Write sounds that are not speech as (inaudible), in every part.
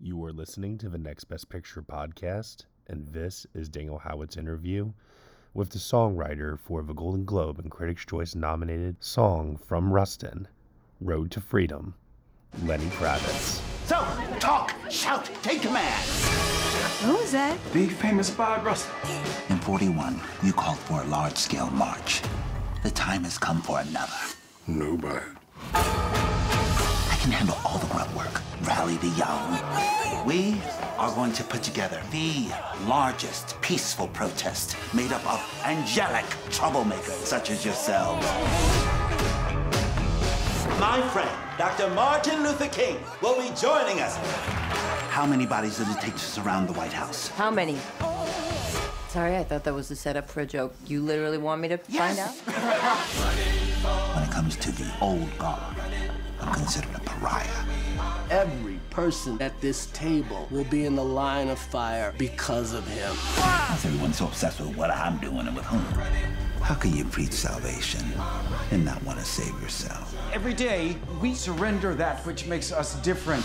You are listening to the Next Best Picture podcast, and this is Daniel Howat's interview with the songwriter for the Golden Globe and Critics' Choice nominated song from Rustin, Road to Freedom, Lenny Kravitz. So, talk, shout, take command. Who is that? The famous Bob Rustin. In 41, you called for a large-scale march. The time has come for another. No, Nobody. I can handle all the grunt work. Rally the young. We are going to put together the largest peaceful protest made up of angelic troublemakers such as yourselves. My friend, Dr. Martin Luther King, will be joining us. How many bodies does it take to surround the White House? How many? Sorry, I thought that was a setup for a joke. You literally want me to find out? (laughs) When it comes to the old guard, I'm considered a pariah. Every person at this table will be in the line of fire because of him. How's everyone so obsessed with what I'm doing and with whom? How can you preach salvation and not want to save yourself? Every day, we surrender that which makes us different.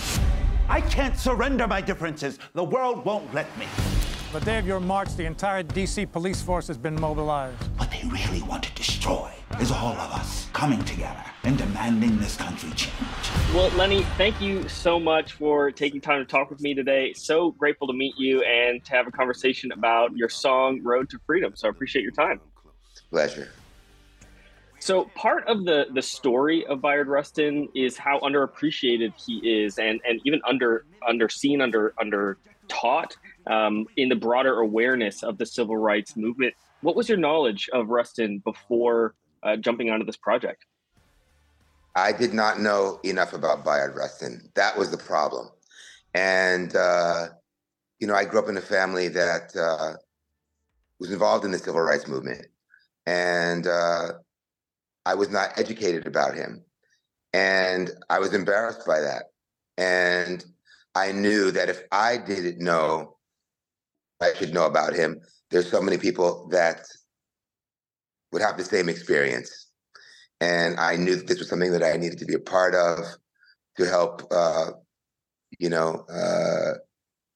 I can't surrender my differences. The world won't let me. The day of your march, the entire DC police force has been mobilized. What they really want to destroy is all of us coming together and demanding this country change. Well, Lenny, thank you so much for taking time to talk with me today. So grateful to meet you and to have a conversation about your song Road to Freedom. So I appreciate your time. Pleasure. So part of the the story of Bayard Rustin is how underappreciated he is, and and even under underseen, under under taught um, in the broader awareness of the civil rights movement. What was your knowledge of Rustin before uh, jumping onto this project? I did not know enough about Bayard Rustin. That was the problem. And, uh, you know, I grew up in a family that uh, was involved in the civil rights movement. And uh, I was not educated about him. And I was embarrassed by that. And I knew that if I didn't know, I should know about him. There's so many people that would have the same experience. And I knew that this was something that I needed to be a part of to help, uh, you know, uh,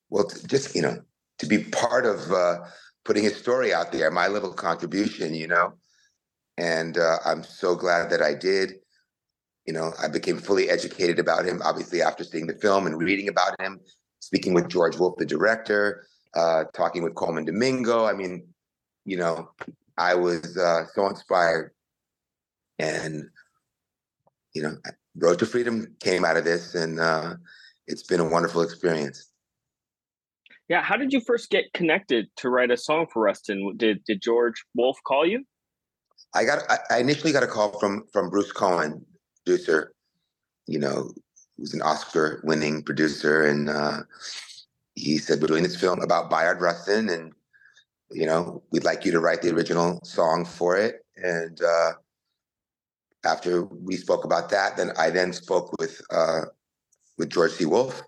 well, to just, you know, to be part of uh, putting his story out there, my little contribution, you know. And uh, I'm so glad that I did. You know, I became fully educated about him, obviously, after seeing the film and reading about him, speaking with George Wolfe, the director, uh, talking with Colman Domingo. I mean, you know, I was uh, so inspired. And, you know, Road to Freedom came out of this, and uh, it's been a wonderful experience. Yeah, how did you first get connected to write a song for Rustin? Did did George Wolfe call you? I got I initially got a call from from Bruce Cohen, producer, you know, who's an Oscar winning producer, and uh, he said we're doing this film about Bayard Rustin, and you know we'd like you to write the original song for it. And uh, after we spoke about that, then I then spoke with uh, with George C. Wolfe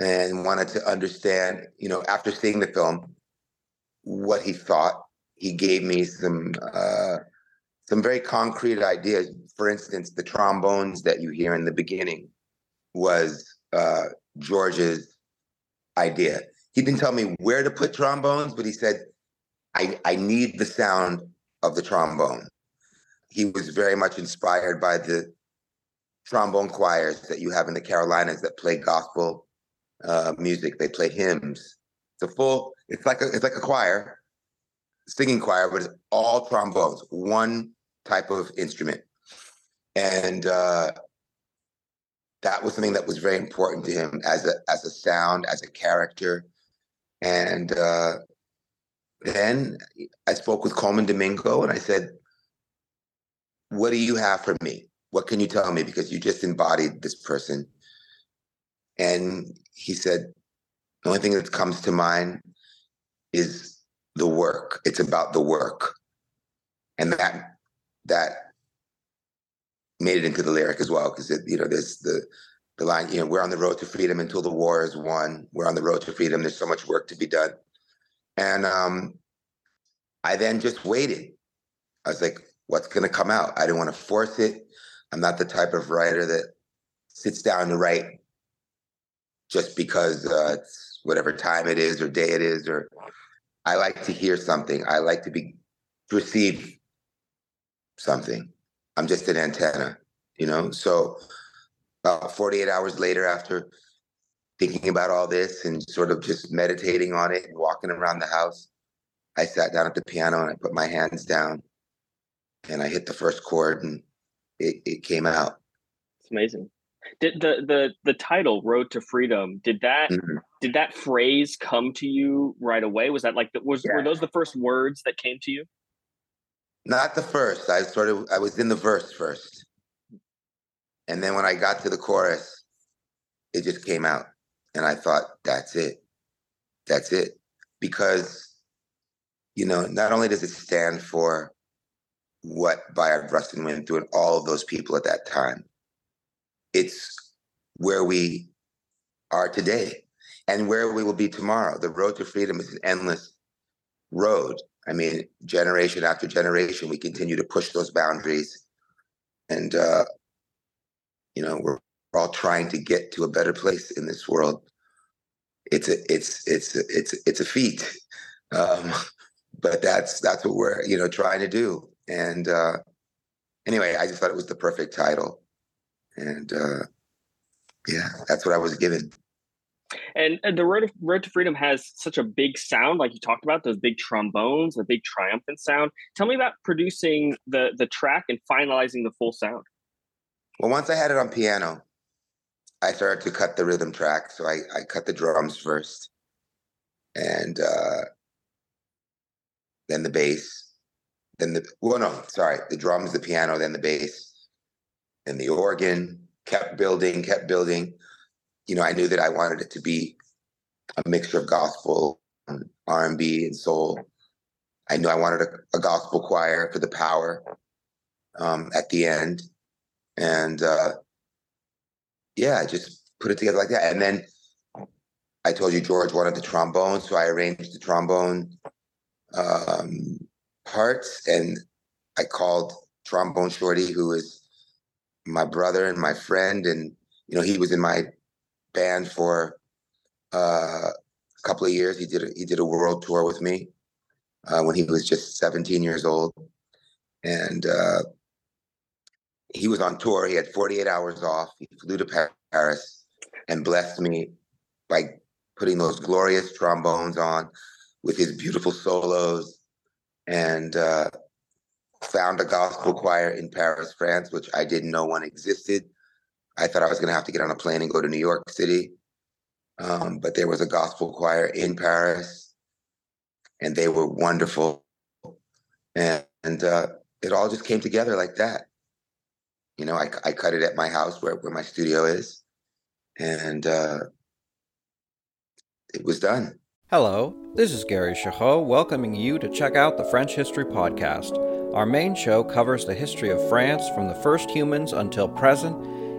and wanted to understand, you know, after seeing the film, what he thought. He gave me some uh, some very concrete ideas. For instance, the trombones that you hear in the beginning was uh, George's idea. He didn't tell me where to put trombones, but he said, I, I need the sound of the trombone. He was very much inspired by the trombone choirs that you have in the Carolinas that play gospel uh, music. They play hymns. It's a full. It's like a. It's like a choir, singing choir, but it's all trombones, one type of instrument, and uh, that was something that was very important to him as a as a sound, as a character, and uh, then I spoke with Colman Domingo, and I said, "What do you have for me? What can you tell me? Because you just embodied this person." And he said, the only thing that comes to mind is the work. It's about the work. And that that made it into the lyric as well, because you know, there's the the line, you know, we're on the road to freedom until the war is won. We're on the road to freedom. There's so much work to be done. And um, I then just waited. I was like, what's going to come out? I didn't want to force it. I'm not the type of writer that sits down to write just because uh, it's whatever time it is or day it is. Or I like to hear something. I like to be receive something. I'm just an antenna, you know. So about 48 hours later, after thinking about all this and sort of just meditating on it and walking around the house, I sat down at the piano and I put my hands down and I hit the first chord and it, it came out. It's amazing. Did the the the title "Road to Freedom" did that mm-hmm. did that phrase come to you right away? Was that like the, was yeah. were those the first words that came to you? Not the first. I sort of I was in the verse first, and then when I got to the chorus, it just came out, and I thought, "That's it, that's it," because you know, not only does it stand for what Bayard Rustin went through and all of those people at that time, it's where we are today and where we will be tomorrow. The road to freedom is an endless road. I mean, generation after generation, we continue to push those boundaries. And, uh, you know, we're, all trying to get to a better place in this world. It's a, it's, it's, it's, it's a feat. Um, but that's that's what we're you know trying to do. And uh, anyway, I just thought it was the perfect title, and uh, yeah, that's what I was given. And, and the road, of, road to freedom has such a big sound, like you talked about those big trombones, the big triumphant sound. Tell me about producing the the track and finalizing the full sound. Well, once I had it on piano, I started to cut the rhythm track. So I, I cut the drums first, and uh, then the bass, then the well, no, sorry, the drums, the piano, then the bass, and the organ. Kept building, kept building. You know, I knew that I wanted it to be a mixture of gospel, and R and B, and soul. I knew I wanted a, a gospel choir for the power um, at the end, and uh, yeah, I just put it together like that. And then I told you George wanted the trombone, so I arranged the trombone um, parts, and I called Trombone Shorty, who is my brother and my friend, and you know he was in my band for uh, a couple of years. He did a, he did a world tour with me uh, when he was just 17 years old, and uh, he was on tour. He had 48 hours off. He flew to Paris and blessed me by putting those glorious trombones on with his beautiful solos and uh, found a gospel choir in Paris, France, which I didn't know one existed. I thought I was going to have to get on a plane and go to New York City. Um, but there was a gospel choir in Paris, and they were wonderful. And, and uh, it all just came together like that. You know, I, I cut it at my house where, where my studio is, and uh, it was done. Hello, this is Gary Chahot welcoming you to check out the French History Podcast. Our main show covers the history of France from the first humans until present.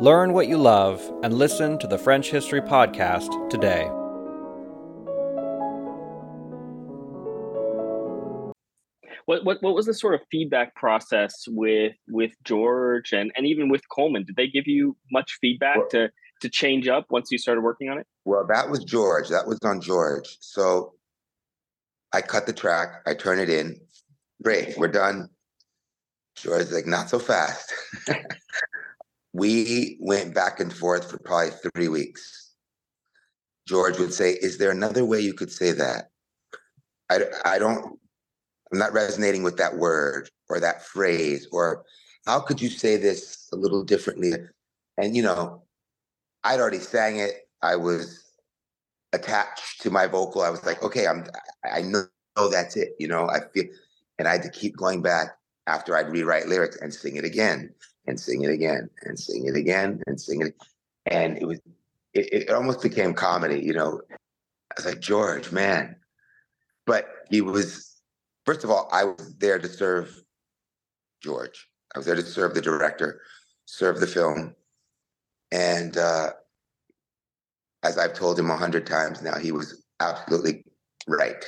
Learn what you love and listen to the French History Podcast today. What, what what was the sort of feedback process with with George and, and even with Colman? Did they give you much feedback well, to to change up once you started working on it? Well, that was George. That was on George. So I cut the track, I turn it in. Great, we're done. George's like, not so fast. (laughs) we went back and forth for probably three weeks. George would say, Is there another way you could say that? I, I don't, I'm not resonating with that word or that phrase, or how could you say this a little differently? And, you know, I'd already sang it. I was attached to my vocal. I was like, okay, I'm, I know that's it. You know, I feel, and I had to keep going back after I'd rewrite lyrics and sing it again and sing it again and sing it again and sing it. And it was, it, it almost became comedy, you know. I was like, George, man. But he was, first of all, I was there to serve George. I was there to serve the director, serve the film. And uh, as I've told him a hundred times now, he was absolutely right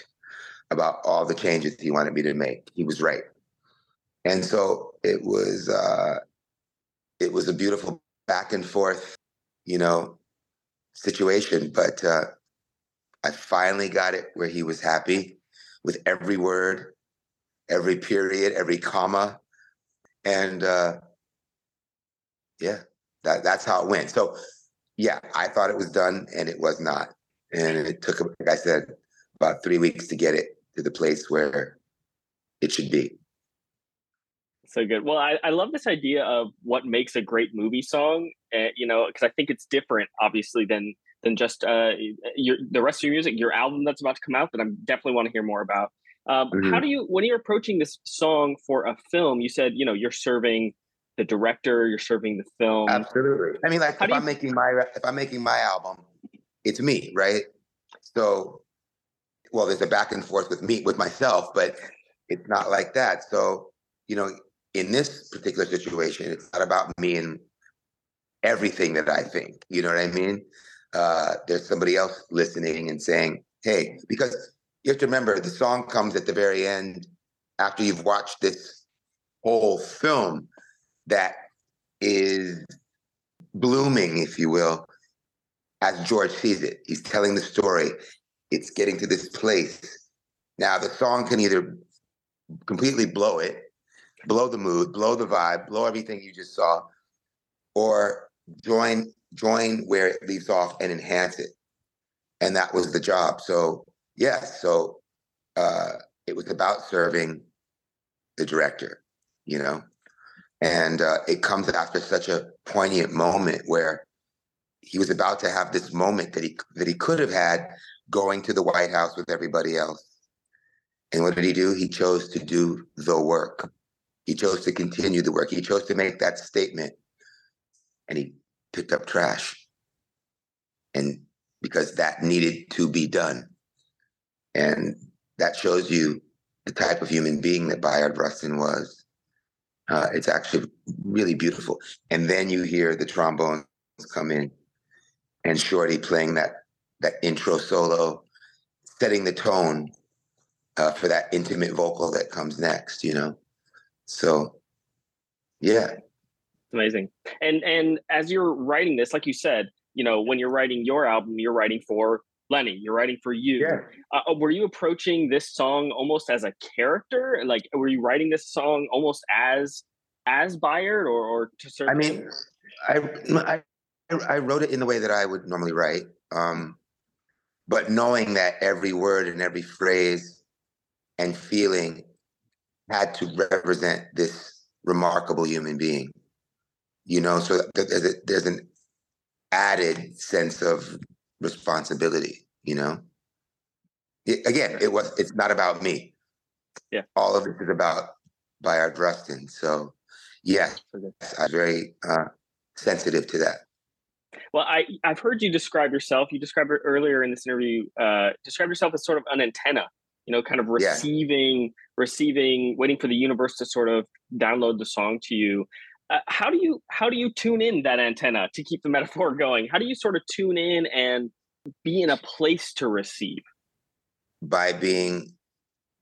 about all the changes he wanted me to make. He was right. And so it was uh, it was a beautiful back and forth, you know, situation. But uh, I finally got it where he was happy with every word, every period, every comma, and uh, yeah, that that's how it went. So yeah, I thought it was done, and it was not. And it took, like I said, about three weeks to get it to the place where it should be. So good. Well, I, I love this idea of what makes a great movie song. Uh, you know, because I think it's different, obviously, than than just uh, your the rest of your music, your album that's about to come out that I definitely want to hear more about. Um, mm-hmm. How do you, when you're approaching this song for a film, you said, you know, you're serving the director, you're serving the film. Absolutely. I mean, like How if I'm you... making my if I'm making my album, it's me, right? So, well, there's a back and forth with me with myself, but it's not like that. So, you know, in this particular situation, it's not about me and everything that I think. You know what I mean? Uh, there's somebody else listening and saying, "Hey," because you have to remember the song comes at the very end after you've watched this whole film that is blooming, if you will, as George sees it. He's telling the story. It's getting to this place. Now, the song can either completely blow it, blow the mood, blow the vibe, blow everything you just saw, or join join where it leaves off and enhance it. And that was the job. So yes, so uh, it was about serving the director, you know, and uh, it comes after such a poignant moment where he was about to have this moment that he that he could have had going to the White House with everybody else. And what did he do? He chose to do the work. He chose to continue the work. He chose to make that statement. And he picked up trash. And because that needed to be done. And that shows you the type of human being that Bayard Rustin was. Uh, it's actually really beautiful. And then you hear the trombones come in and Shorty playing that that intro solo, setting the tone uh, for that intimate vocal that comes next, you know. So yeah. It's amazing. And and as you're writing this, like you said, you know, when you're writing your album, you're writing for Lenny, you're writing for you. Yeah. Uh, were you approaching this song almost as a character? Like, were you writing this song almost as as Bayard, or, or to certain? I mean, I, I I wrote it in the way that I would normally write, um, but knowing that every word and every phrase and feeling had to represent this remarkable human being. You know, so there's, a, there's an added sense of responsibility, you know? It, again, it was it's not about me. Yeah. All of this is about Bayard Rustin. So yes, I'm very uh, sensitive to that. Well, I I've heard you describe yourself. You described it earlier in this interview. Uh, describe yourself as sort of an antenna. You know, kind of receiving, yeah. receiving, waiting for the universe to sort of download the song to you. Uh, how do you how do you tune in that antenna to keep the (laughs) metaphor going? How do you sort of tune in and be in a place to receive? By being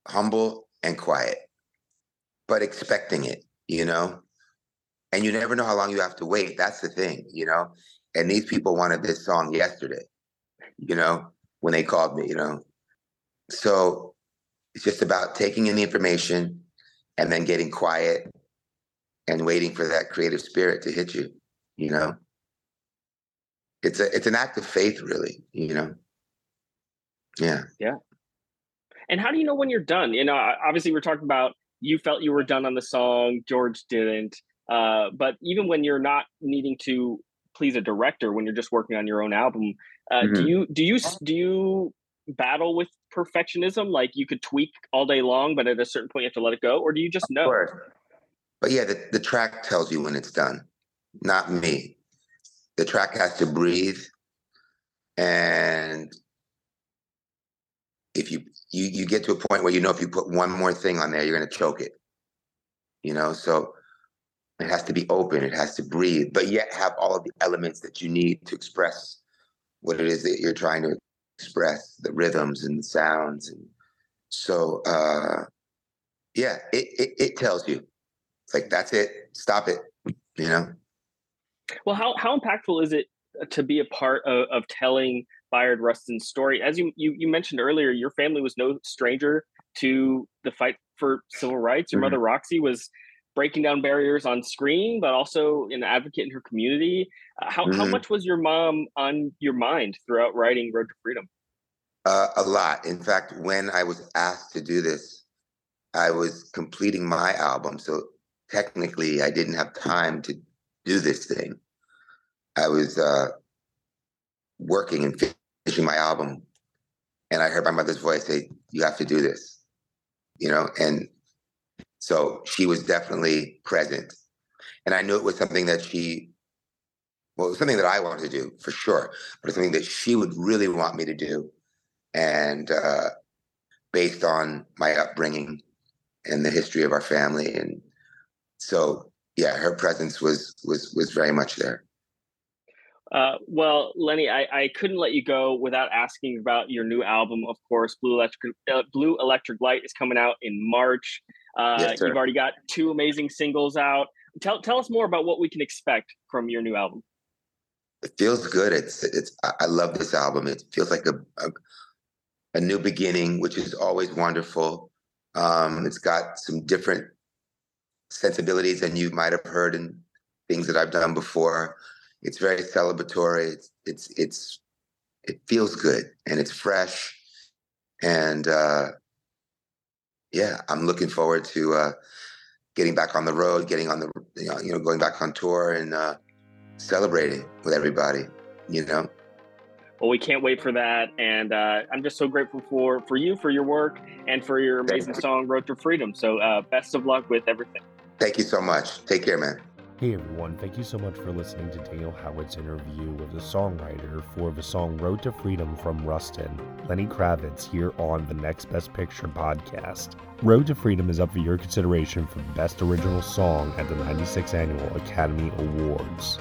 humble and quiet, but expecting it, you know? And you never know how long you have to wait. That's the thing, you know? And these people wanted this song yesterday, you know, when they called me, you know? So it's just about taking in the information and then getting quiet and waiting for that creative spirit to hit you, you know? It's a it's an act of faith, really, you know. Yeah. Yeah. And how do you know when you're done? You know, obviously we're talking about you felt you were done on the song, George didn't. Uh, but even when you're not needing to please a director, when you're just working on your own album, uh, mm-hmm. do you do you do you battle with perfectionism? Like you could tweak all day long, but at a certain point you have to let it go, or do you just know? But yeah, the, the track tells you when it's done, not me. The track has to breathe, and if you you you get to a point where you know if you put one more thing on there, you're going to choke it. You know, so it has to be open. It has to breathe, but yet have all of the elements that you need to express what it is that you're trying to express, the rhythms and the sounds, and so uh, yeah, it, it it tells you. It's like that's it. Stop it. You know. Well, how how impactful is it to be a part of, of telling Bayard Rustin's story. As you, you you mentioned earlier, your family was no stranger to the fight for civil rights. Your mm-hmm. mother Roxy was breaking down barriers on screen, but also an advocate in her community. Uh, how mm-hmm. how much was your mom on your mind throughout writing Road to Freedom? Uh, a lot. In fact, when I was asked to do this, I was completing my album, so technically I didn't have time to do this thing. I was uh, working and finishing my album, and I heard my mother's voice say, "You have to do this," you know, and so she was definitely present, and I knew it was something that she, well, it was something that I wanted to do for sure, but it's something that she would really want me to do, and uh, based on my upbringing and the history of our family, and so yeah, her presence was was was very much there. Uh, well, Lenny, I, I couldn't let you go without asking about your new album. Of course, Blue Electric uh, Blue Electric Light is coming out in March. Uh, yes, you've already got two amazing singles out. Tell tell us more about what we can expect from your new album. It feels good. It's it's. I love this album. It feels like a a, a new beginning, which is always wonderful. Um, it's got some different sensibilities than you might have heard in things that I've done before it's very celebratory. It's it's it's it feels good and it's fresh, and uh, yeah, I'm looking forward to uh, getting back on the road, getting on the you know going back on tour and uh, celebrating with everybody. You know. Well, we can't wait for that, and uh, I'm just so grateful for for you, for your work, and for your amazing song "Road to Freedom." So, uh, best of luck with everything. Thank you so much. Take care, man. Hey everyone, thank you so much for listening to Daniel Howat's interview with the songwriter for the song Road to Freedom from Rustin, Lenny Kravitz, here on the Next Best Picture podcast. Road to Freedom is up for your consideration for Best Original Song at the 96th Annual Academy Awards.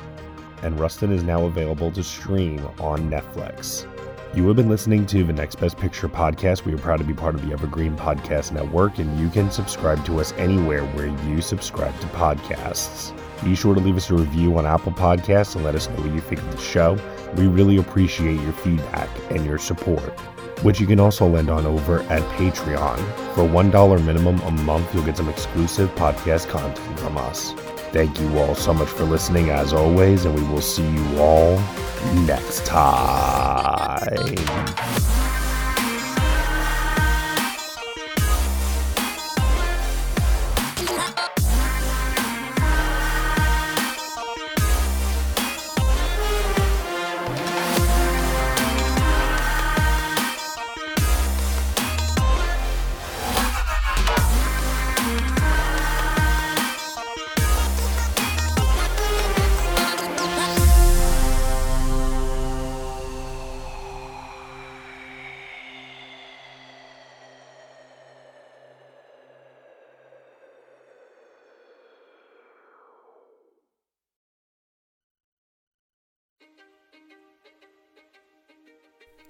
And Rustin is now available to stream on Netflix. You have been listening to the Next Best Picture podcast. We are proud to be part of the Evergreen Podcast Network, and you can subscribe to us anywhere where you subscribe to podcasts. Be sure to leave us a review on Apple Podcasts and let us know what you think of the show. We really appreciate your feedback and your support, which you can also lend on over at Patreon. For $1 minimum a month, you'll get some exclusive podcast content from us. Thank you all so much for listening, as always, and we will see you all next time.